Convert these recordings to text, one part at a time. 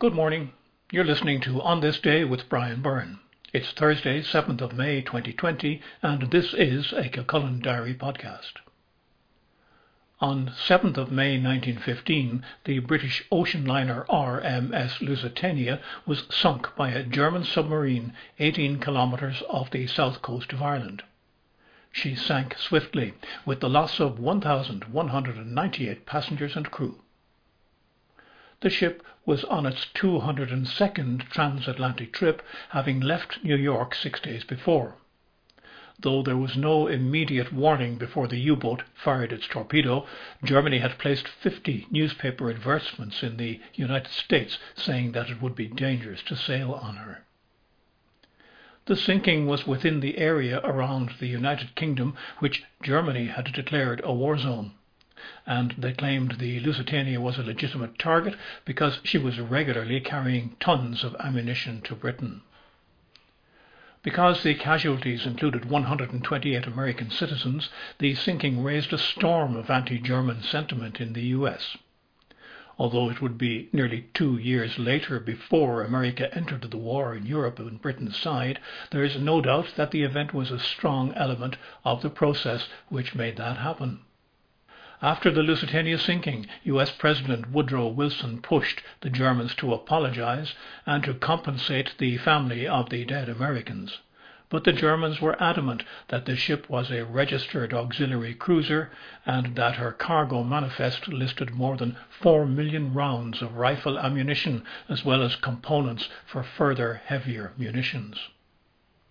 Good morning. You're listening to On This Day with Brian Byrne. It's Thursday, 7th of May 2020, and this is a Kilcullen Diary podcast. On 7th of May 1915, the British ocean liner RMS Lusitania was sunk by a German submarine 18 kilometres off the south coast of Ireland. She sank swiftly, with the loss of 1,198 passengers and crew. The ship was on its 202nd transatlantic trip, having left New York six days before. Though there was no immediate warning before the U boat fired its torpedo, Germany had placed 50 newspaper advertisements in the United States saying that it would be dangerous to sail on her. The sinking was within the area around the United Kingdom, which Germany had declared a war zone and they claimed the Lusitania was a legitimate target because she was regularly carrying tons of ammunition to Britain. Because the casualties included 128 American citizens, the sinking raised a storm of anti German sentiment in the US. Although it would be nearly two years later before America entered the war in Europe on Britain's side, there is no doubt that the event was a strong element of the process which made that happen. After the Lusitania sinking, US President Woodrow Wilson pushed the Germans to apologize and to compensate the family of the dead Americans. But the Germans were adamant that the ship was a registered auxiliary cruiser and that her cargo manifest listed more than 4 million rounds of rifle ammunition as well as components for further heavier munitions.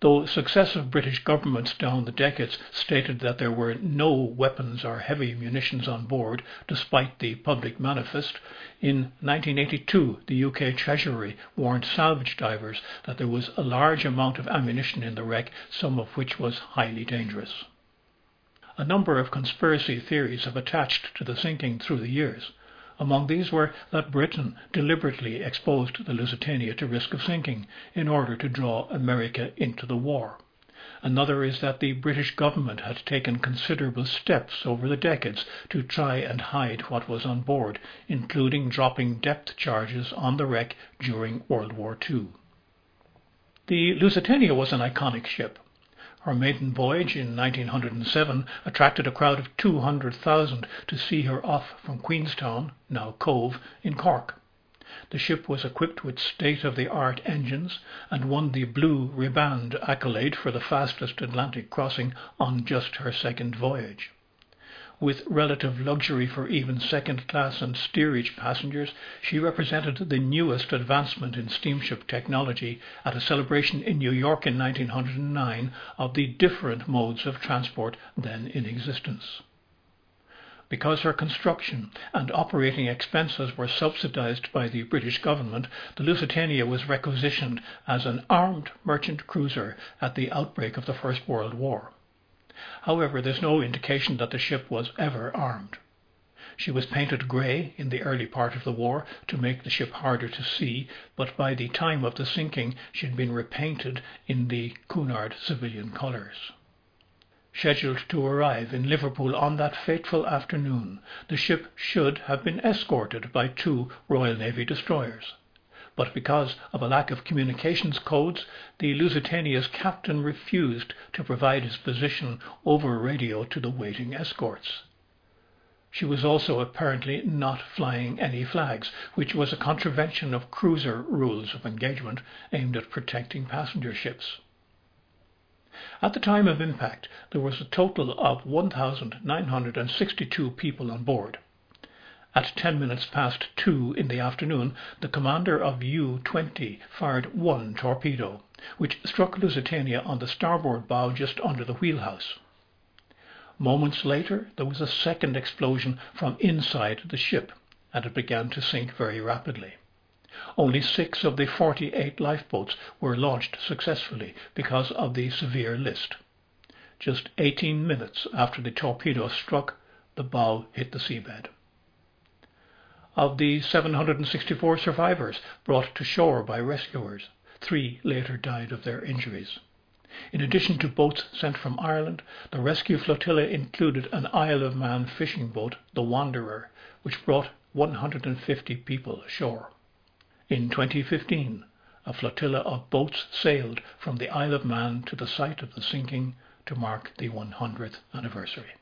Though successive British governments down the decades stated that there were no weapons or heavy munitions on board, despite the public manifest, in 1982 the UK Treasury warned salvage divers that there was a large amount of ammunition in the wreck, some of which was highly dangerous. A number of conspiracy theories have attached to the sinking through the years. Among these were that Britain deliberately exposed the Lusitania to risk of sinking in order to draw America into the war. Another is that the British government had taken considerable steps over the decades to try and hide what was on board, including dropping depth charges on the wreck during World War II. The Lusitania was an iconic ship. Her maiden voyage in 1907 attracted a crowd of 200,000 to see her off from Queenstown, now Cobh, in Cork. The ship was equipped with state of the art engines and won the Blue Riband accolade for the fastest Atlantic crossing on just her second voyage. With relative luxury for even second class and steerage passengers, she represented the newest advancement in steamship technology at a celebration in New York in 1909 of the different modes of transport then in existence. Because her construction and operating expenses were subsidized by the British government, the Lusitania was requisitioned as an armed merchant cruiser at the outbreak of the First World War. However, there's no indication that the ship was ever armed. She was painted grey in the early part of the war to make the ship harder to see, but by the time of the sinking she had been repainted in the Cunard civilian colours. Scheduled to arrive in Liverpool on that fateful afternoon, the ship should have been escorted by two Royal Navy destroyers but because of a lack of communications codes, the Lusitania's captain refused to provide his position over radio to the waiting escorts. She was also apparently not flying any flags, which was a contravention of cruiser rules of engagement aimed at protecting passenger ships. At the time of impact, there was a total of 1,962 people on board. At ten minutes past two in the afternoon, the commander of U 20 fired one torpedo, which struck Lusitania on the starboard bow just under the wheelhouse. Moments later, there was a second explosion from inside the ship, and it began to sink very rapidly. Only six of the 48 lifeboats were launched successfully because of the severe list. Just 18 minutes after the torpedo struck, the bow hit the seabed. Of the 764 survivors brought to shore by rescuers, three later died of their injuries. In addition to boats sent from Ireland, the rescue flotilla included an Isle of Man fishing boat, the Wanderer, which brought 150 people ashore. In 2015, a flotilla of boats sailed from the Isle of Man to the site of the sinking to mark the 100th anniversary.